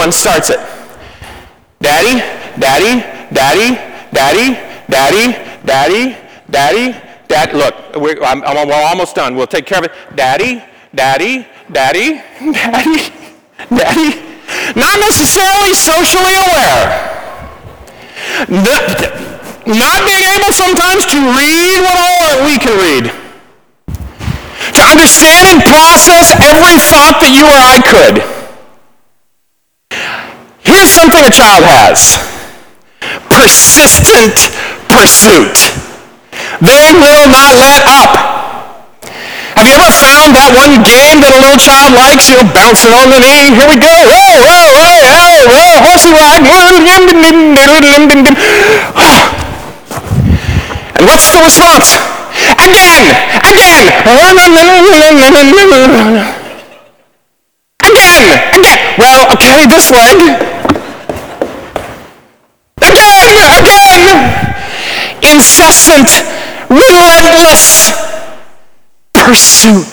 one starts it. Daddy, daddy, daddy, daddy, daddy, daddy, daddy, daddy. Look, we're, I'm, I'm, we're almost done. We'll take care of it. Daddy, daddy, daddy, daddy, daddy. Not necessarily socially aware. Not being able sometimes to read what all we can read. To understand and process every thought that you or I could. Here's something a child has. Persistent pursuit. They will not let up. Have you ever found that one game that a little child likes? You know, bouncing on the knee. Here we go. Whoa, whoa, whoa, whoa, whoa, horsey ride. And what's the response? Again, again. Again, again. Well, okay, this leg. Again, again. Incessant, relentless pursuit.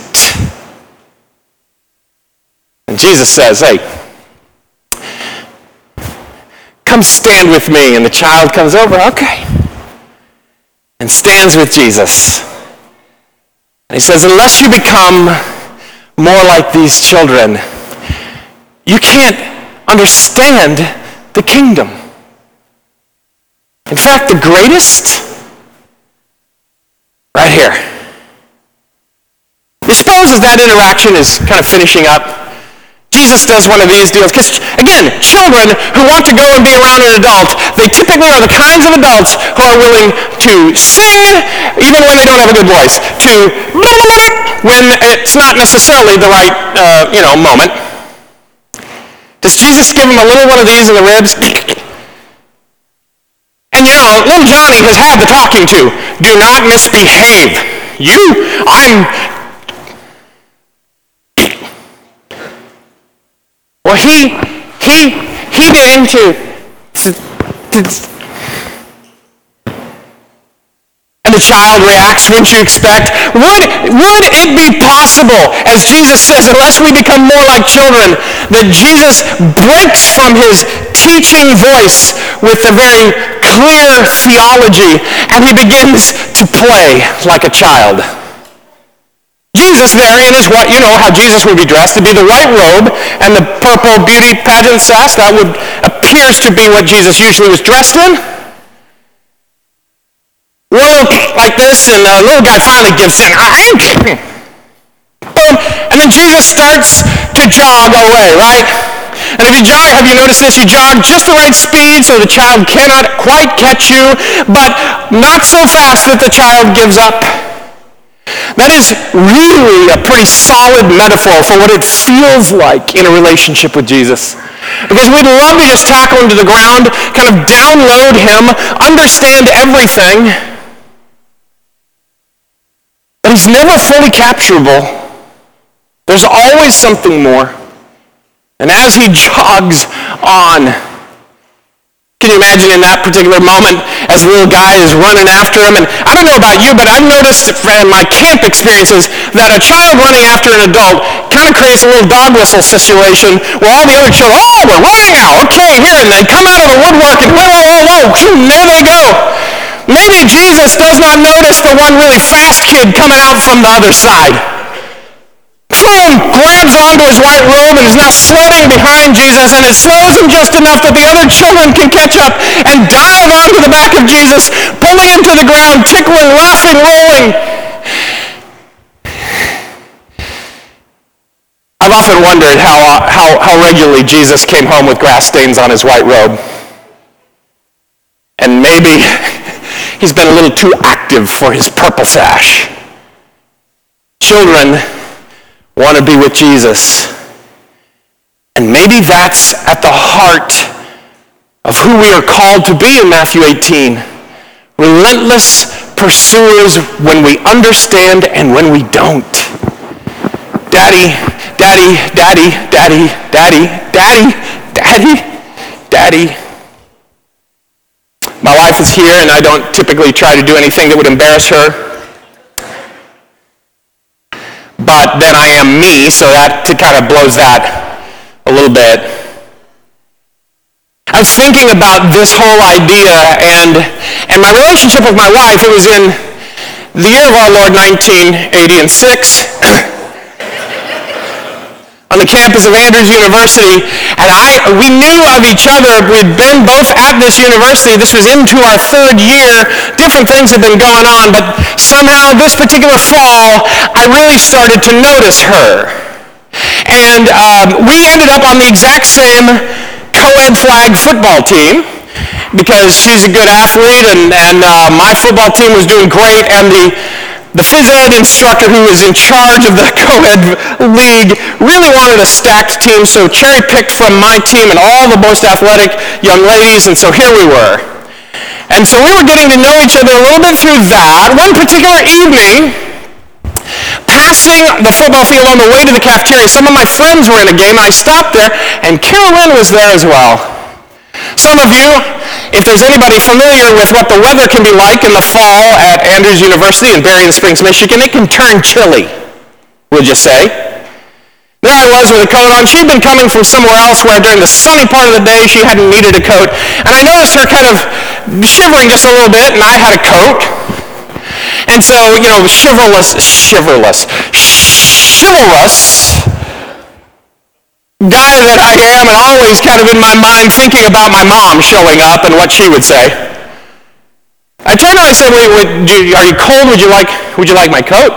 And Jesus says, hey, come stand with me. And the child comes over, okay, and stands with Jesus. And he says, unless you become more like these children, you can't understand the kingdom. In fact, the greatest, right here. You suppose as that interaction is kind of finishing up, Jesus does one of these deals. Because, again, children who want to go and be around an adult, they typically are the kinds of adults who are willing to sing even when they don't have a good voice, to when it's not necessarily the right, uh, you know, moment. Does Jesus give him a little one of these in the ribs? And you know, little Johnny has had the talking to. Do not misbehave. You, I'm Well, he, he, he began to, to, to and the child reacts, wouldn't you expect? Would, would it be possible, as Jesus says, unless we become more like children, that Jesus breaks from his teaching voice with a very clear theology and he begins to play like a child? Jesus there in his what you know how Jesus would be dressed to be the white robe and the purple beauty pageant sash that would appears to be what Jesus usually was dressed in. Little like this, and the little guy finally gives in. I'm boom, and then Jesus starts to jog away, right? And if you jog, have you noticed this? You jog just the right speed so the child cannot quite catch you, but not so fast that the child gives up. That is really a pretty solid metaphor for what it feels like in a relationship with Jesus. Because we'd love to just tackle him to the ground, kind of download him, understand everything. But he's never fully capturable. There's always something more. And as he jogs on, can you imagine in that particular moment as the little guy is running after him? And I don't know about you, but I've noticed from my camp experiences that a child running after an adult kind of creates a little dog whistle situation where all the other children, oh, we're running now, okay, here, and they come out of the woodwork and whoa, whoa, whoa, whoa, there they go. Maybe Jesus does not notice the one really fast kid coming out from the other side boom, grabs onto his white robe and is now sledding behind Jesus, and it slows him just enough that the other children can catch up and dive onto the back of Jesus, pulling him to the ground, tickling, laughing, rolling. I've often wondered how, how, how regularly Jesus came home with grass stains on his white robe. And maybe he's been a little too active for his purple sash. Children want to be with Jesus. And maybe that's at the heart of who we are called to be in Matthew 18. Relentless pursuers when we understand and when we don't. Daddy, daddy, daddy, daddy, daddy, daddy, daddy, daddy. My wife is here and I don't typically try to do anything that would embarrass her but then I am me, so that kind of blows that a little bit. I was thinking about this whole idea and, and my relationship with my wife. It was in the year of our Lord 1980 and 6. on the campus of Andrews University, and I, we knew of each other. We'd been both at this university. This was into our third year. Different things had been going on, but somehow this particular fall, I really started to notice her. And um, we ended up on the exact same co-ed flag football team because she's a good athlete and, and uh, my football team was doing great and the the phys ed instructor who was in charge of the co-ed league really wanted a stacked team, so cherry picked from my team and all the most athletic young ladies, and so here we were. And so we were getting to know each other a little bit through that. One particular evening, passing the football field on the way to the cafeteria, some of my friends were in a game, and I stopped there, and Carolyn was there as well. Some of you, if there's anybody familiar with what the weather can be like in the fall at Andrews University in Berrien Springs, Michigan, it can turn chilly, would you say? There I was with a coat on. She'd been coming from somewhere else where during the sunny part of the day she hadn't needed a coat. And I noticed her kind of shivering just a little bit, and I had a coat. And so, you know, chivalrous, chivalrous, chivalrous guy that I am and always kind of in my mind thinking about my mom showing up and what she would say. I turned to her and I said, wait, you, are you cold? Would you, like, would you like my coat?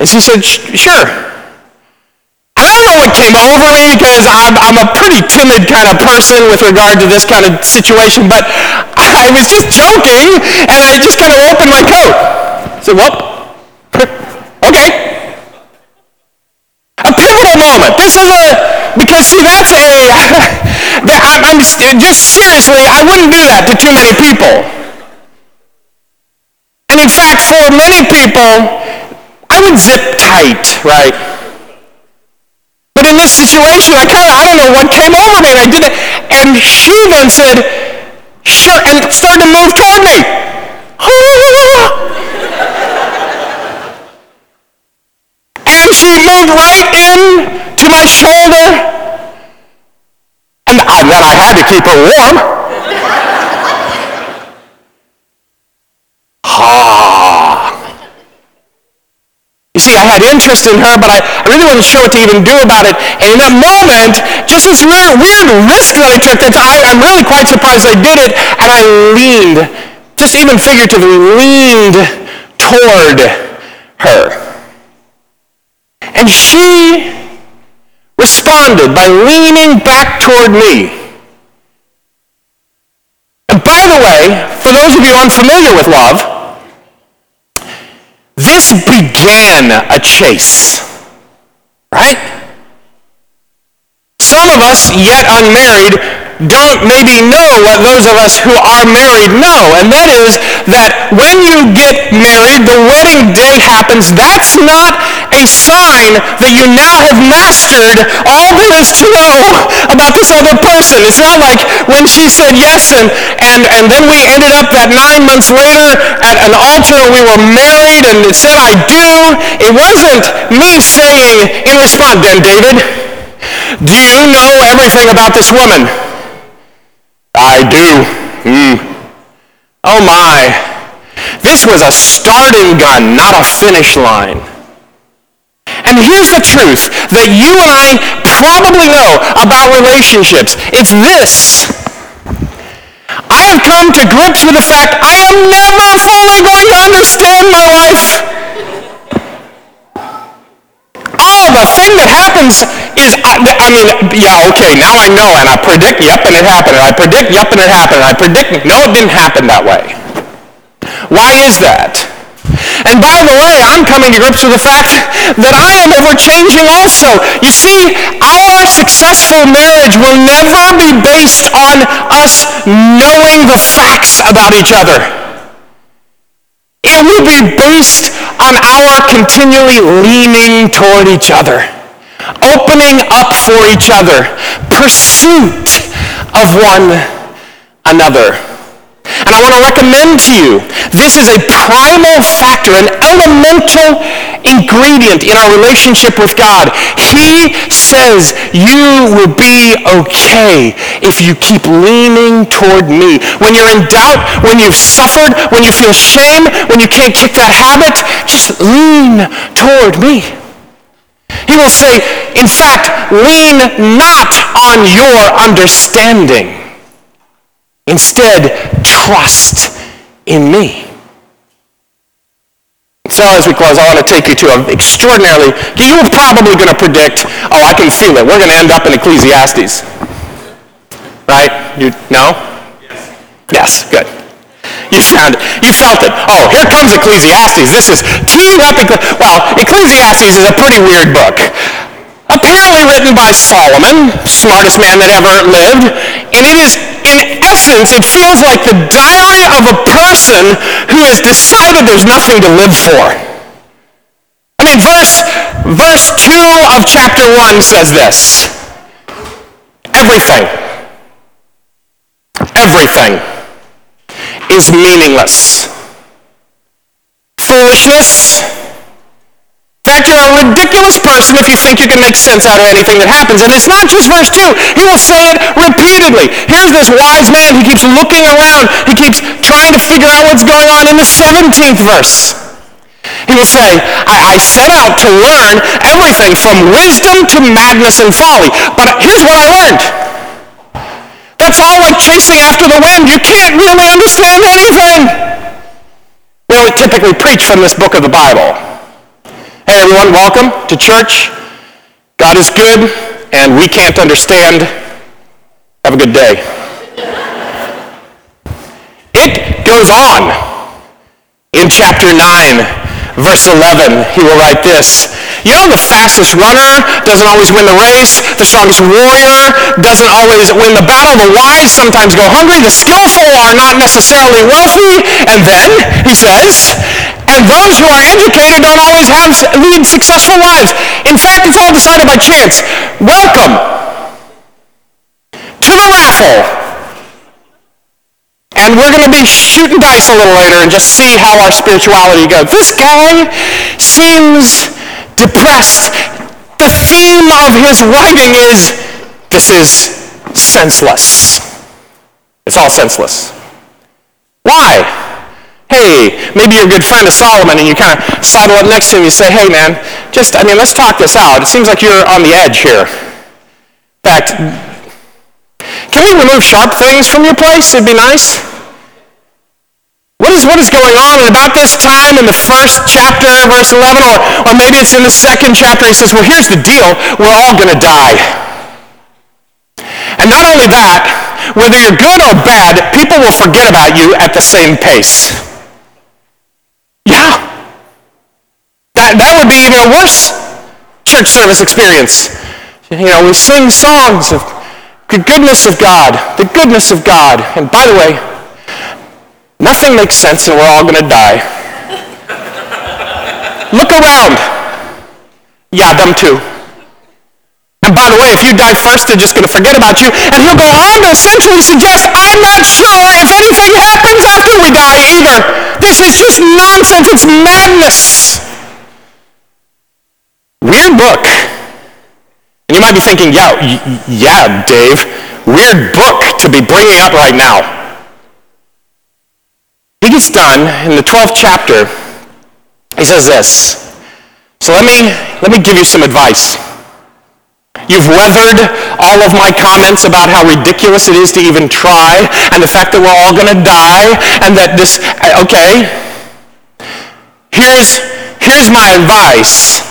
And she said, sure. I don't know what came over me because I'm, I'm a pretty timid kind of person with regard to this kind of situation, but I was just joking and I just kind of opened my coat. I said, well, okay. A pivotal moment. This is a because see, that's a, that I'm, I'm, just seriously, I wouldn't do that to too many people. And in fact, for many people, I would zip tight, right? But in this situation, I kind of, I don't know what came over me, I did it. And she then said, sure, and started to move toward me. She moved right in to my shoulder. And, I, then I had to keep her warm. Ha. You see, I had interest in her, but I, I really wasn't sure what to even do about it. And in that moment, just this weird, weird risk that I took, that I, I'm really quite surprised I did it, and I leaned, just even figuratively leaned toward her. And she responded by leaning back toward me. And by the way, for those of you unfamiliar with love, this began a chase, right? Some of us, yet unmarried, don't maybe know what those of us who are married know, and that is that when you get married, the wedding day happens. That's not a sign that you now have mastered all there is to know about this other person. It's not like when she said yes and, and, and then we ended up that nine months later at an altar we were married and it said I do. It wasn't me saying in response, then David, do you know everything about this woman? I do. Mm. Oh my. This was a starting gun, not a finish line. And here's the truth that you and I probably know about relationships. It's this. I have come to grips with the fact I am never fully going to understand my wife. Oh, the thing that happens is, I, I, mean, yeah, okay, now I know, and I predict, yep, and it happened, and I predict, yep, and it happened, and I predict, no, it didn't happen that way. Why is that? And by the way, I'm coming to grips with the fact that I am ever changing also. You see, our successful marriage will never be based on us knowing the facts about each other. It will be based on our continually leaning toward each other, opening up for each other, pursuit of one another. And I want to recommend to you, this is a primal factor, an elemental ingredient in our relationship with God. He says you will be okay if you keep leaning toward me. When you're in doubt, when you've suffered, when you feel shame, when you can't kick that habit, just lean toward me. He will say, in fact, lean not on your understanding. Instead, trust in me. So as we close, I want to take you to an extraordinarily, you were probably going to predict, oh, I can feel it. We're going to end up in Ecclesiastes. Right? You know? Yes. Yes, good. You found it. You felt it. Oh, here comes Ecclesiastes. This is teeing up. Well, Ecclesiastes is a pretty weird book. Apparently written by Solomon, smartest man that ever lived, and it is, in essence, it feels like the diary of a person who has decided there's nothing to live for. I mean, verse, verse 2 of chapter 1 says this. Everything, everything is meaningless. Foolishness, fact, you're a ridiculous person if you think you can make sense out of anything that happens. And it's not just verse 2. He will say it repeatedly. Here's this wise man. He keeps looking around. He keeps trying to figure out what's going on in the 17th verse. He will say, I, I set out to learn everything from wisdom to madness and folly. But here's what I learned. That's all like chasing after the wind. You can't really understand anything. We don't typically preach from this book of the Bible. Hey everyone, welcome to church. God is good and we can't understand. Have a good day. It goes on. In chapter 9, verse 11, he will write this. You know the fastest runner doesn't always win the race. The strongest warrior doesn't always win the battle. The wise sometimes go hungry. The skillful are not necessarily wealthy. And then, he says, and those who are educated don't always have lead successful lives. In fact, it's all decided by chance. Welcome to the raffle and we're going to be shooting dice a little later and just see how our spirituality goes. This guy seems depressed. The theme of his writing is this is senseless. It's all senseless. Why? Hey, maybe you're a good friend of Solomon and you kind of sidle up next to him and you say, hey man, just, I mean, let's talk this out. It seems like you're on the edge here. In fact, can we remove sharp things from your place? It'd be nice. What is, what is going on? And about this time in the first chapter, verse 11, or, or maybe it's in the second chapter, he says, well, here's the deal. We're all going to die. And not only that, whether you're good or bad, people will forget about you at the same pace. Yeah. That, that would be even a worse church service experience. You know, we sing songs of the goodness of God, the goodness of God. And by the way, Nothing makes sense and we're all going to die. Look around. Yeah, them too. And by the way, if you die first, they're just going to forget about you. And he'll go on to essentially suggest, I'm not sure if anything happens after we die either. This is just nonsense. It's madness. Weird book. And you might be thinking, yeah, yeah, Dave, weird book to be bringing up right now. He gets done in the 12th chapter. He says this. So let me, let me give you some advice. You've weathered all of my comments about how ridiculous it is to even try and the fact that we're all going to die and that this, okay. Here's, here's my advice.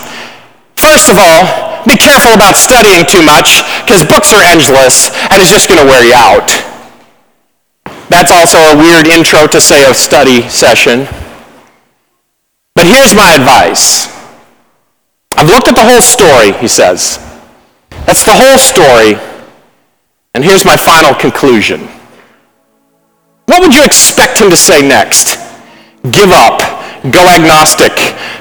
First of all, be careful about studying too much because books are endless and it's just going to wear you out. That's also a weird intro to say a study session. But here's my advice. I've looked at the whole story, he says. That's the whole story. And here's my final conclusion. What would you expect him to say next? Give up. Go agnostic.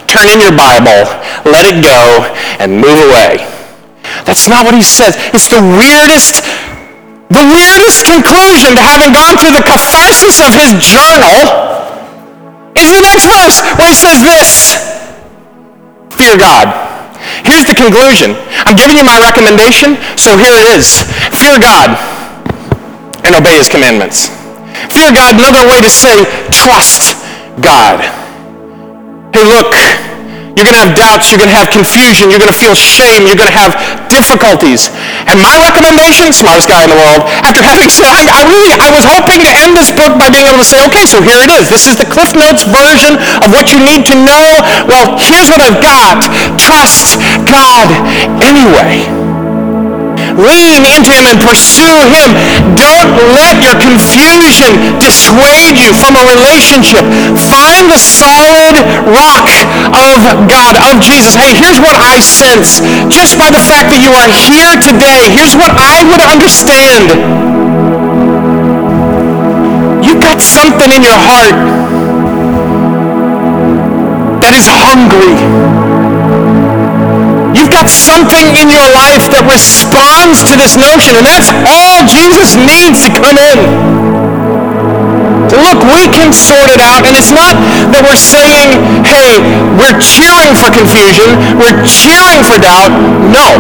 Turn in your Bible. Let it go and move away. That's not what he says. It's the weirdest the weirdest conclusion to having gone through the catharsis of his journal is the next verse where he says this. fear God. Here's the conclusion. I'm giving you my recommendation, so here it is. Fear God and obey his commandments. Fear God, another way to say trust God. Hey, look, you're going to have doubts, you're going to have confusion, you're going to feel shame, you're going to have difficulties. And my recommendation, smartest guy in the world, after having said, I, I really, I was hoping to end this book by being able to say, okay, so here it is. This is the Cliff Notes version of what you need to know. Well, here's what I've got. Trust God anyway. Lean into him and pursue him. Don't confusion dissuade you from a relationship. Find the solid rock of God, of Jesus. Hey, here's what I sense. Just by the fact that you are here today, here's what I would understand. You've got something in your heart that is hungry You've got something in your life that responds to this notion, and that's all Jesus needs to come in. Look, we can sort it out, and it's not that we're saying, hey, we're cheering for confusion, we're cheering for doubt. No.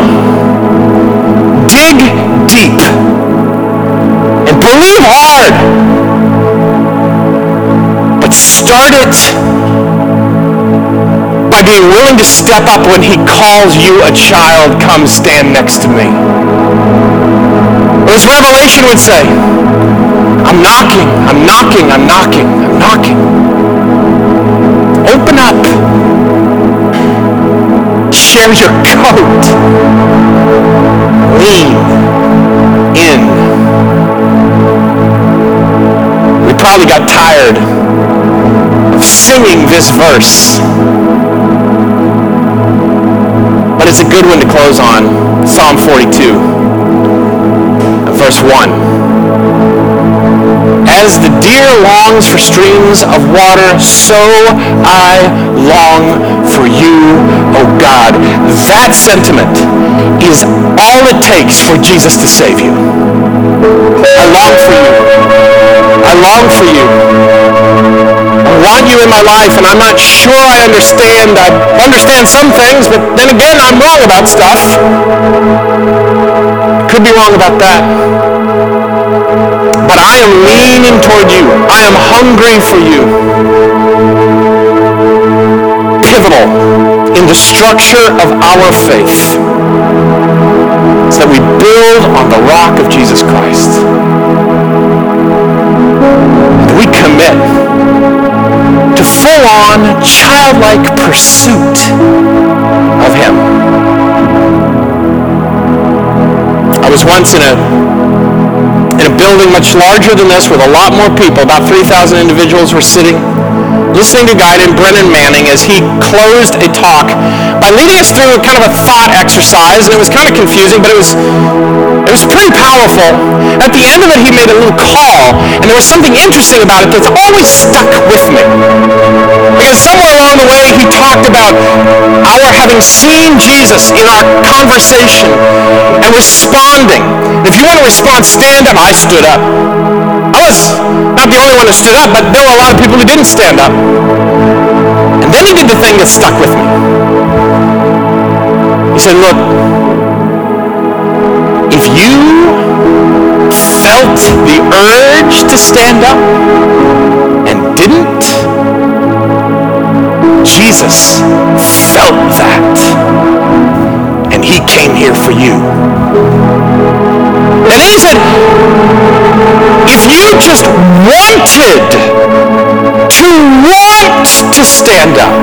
Dig deep and believe hard, but start it by being willing to step up when he calls you a child, come stand next to me. As Revelation would say, I'm knocking, I'm knocking, I'm knocking, I'm knocking. Open up. Share your coat. Lean in. We probably got tired of singing this verse But it's a good one to close on. Psalm 42, verse 1. As the deer longs for streams of water, so I long for you, O God. That sentiment is all it takes for Jesus to save you. I long for you. I long for you I want you in my life, and I'm not sure I understand. I understand some things, but then again, I'm wrong about stuff. Could be wrong about that. But I am leaning toward you. I am hungry for you. Pivotal in the structure of our faith is that we build on the rock of Jesus Christ. We commit to full-on childlike pursuit of him. I was once in a building much larger than this with a lot more people. About 3,000 individuals were sitting listening to guy named Brennan Manning as he closed a talk by leading us through kind of a thought exercise, and it was kind of confusing, but it was it was pretty powerful. At the end of it, he made a little call, and there was something interesting about it that's always stuck with me. Because somewhere along the way, he talked about our having seen Jesus in our conversation and responding. If you want to respond, stand up. I stood up. Not the only one who stood up, but there were a lot of people who didn't stand up. And then he did the thing that stuck with me. He said, look, if you felt the urge to stand up and didn't, Jesus felt that. And he came here for you. And then he said, just wanted to want to stand up,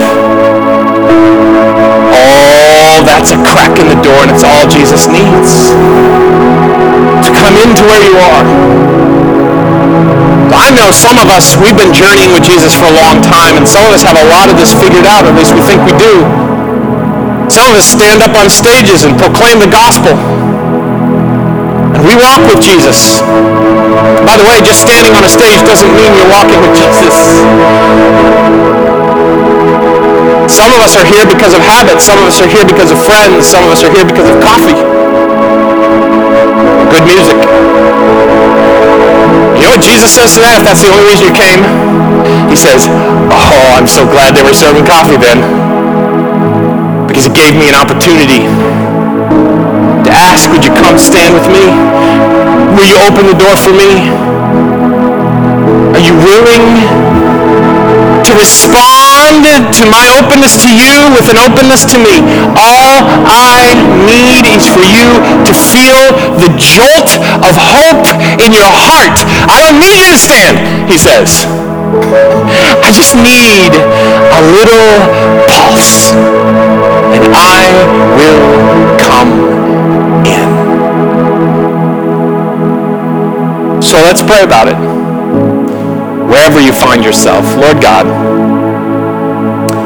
oh, that's a crack in the door and it's all Jesus needs. To come into where you are I know some of us, we've been journeying with Jesus for a long time, and some of us have a lot of this figured out, at least we think we do. Some of us stand up on stages and proclaim the gospel. And we walk with Jesus. By the way, just standing on a stage doesn't mean you're walking with Jesus. Some of us are here because of habit. Some of us are here because of friends. Some of us are here because of coffee. Good music. You know what Jesus says to that if that's the only reason you came? He says, oh, I'm so glad they were serving coffee then. because it gave me an opportunity to ask, would you come stand with me? Will you open the door for me? Are you willing to respond to my openness to you with an openness to me. All I need is for you to feel the jolt of hope in your heart. I don't need you to stand, he says. I just need a little pulse, and I will come So let's pray about it wherever you find yourself. Lord God,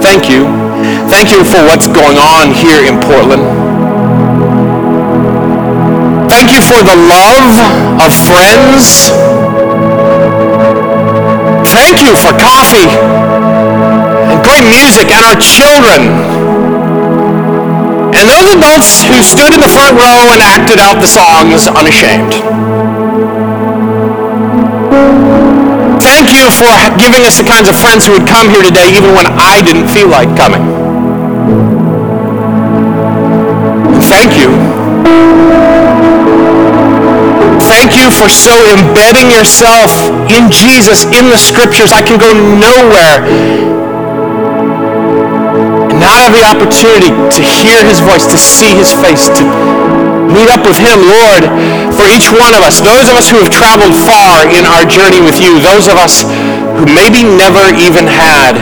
thank you. Thank you for what's going on here in Portland. Thank you for the love of friends. Thank you for coffee and great music and our children. And those adults who stood in the front row and acted out the songs unashamed. Thank you for giving us the kinds of friends who would come here today even when I didn't feel like coming. Thank you. Thank you for so embedding yourself in Jesus, in the scriptures. I can go nowhere and not have the opportunity to hear his voice, to see his face, to meet up with him, Lord, for each one of us, those of us who have traveled far in our journey with you, those of us who maybe never even had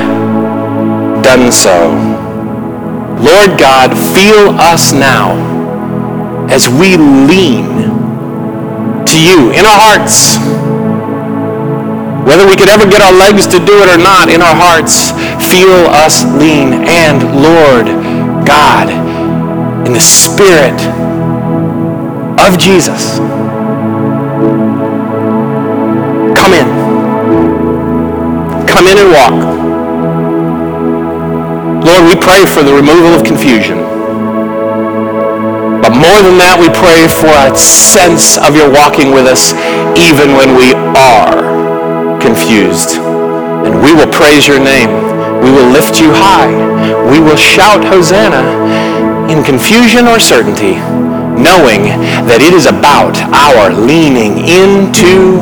done so. Lord God, feel us now as we lean to you in our hearts. Whether we could ever get our legs to do it or not, in our hearts, feel us lean. And Lord God, in the Spirit, Jesus. Come in. Come in and walk. Lord, we pray for the removal of confusion. But more than that, we pray for a sense of your walking with us even when we are confused. And we will praise your name. We will lift you high. We will shout Hosanna in confusion or certainty knowing that it is about our leaning into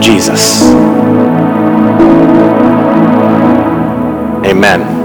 Jesus. Amen.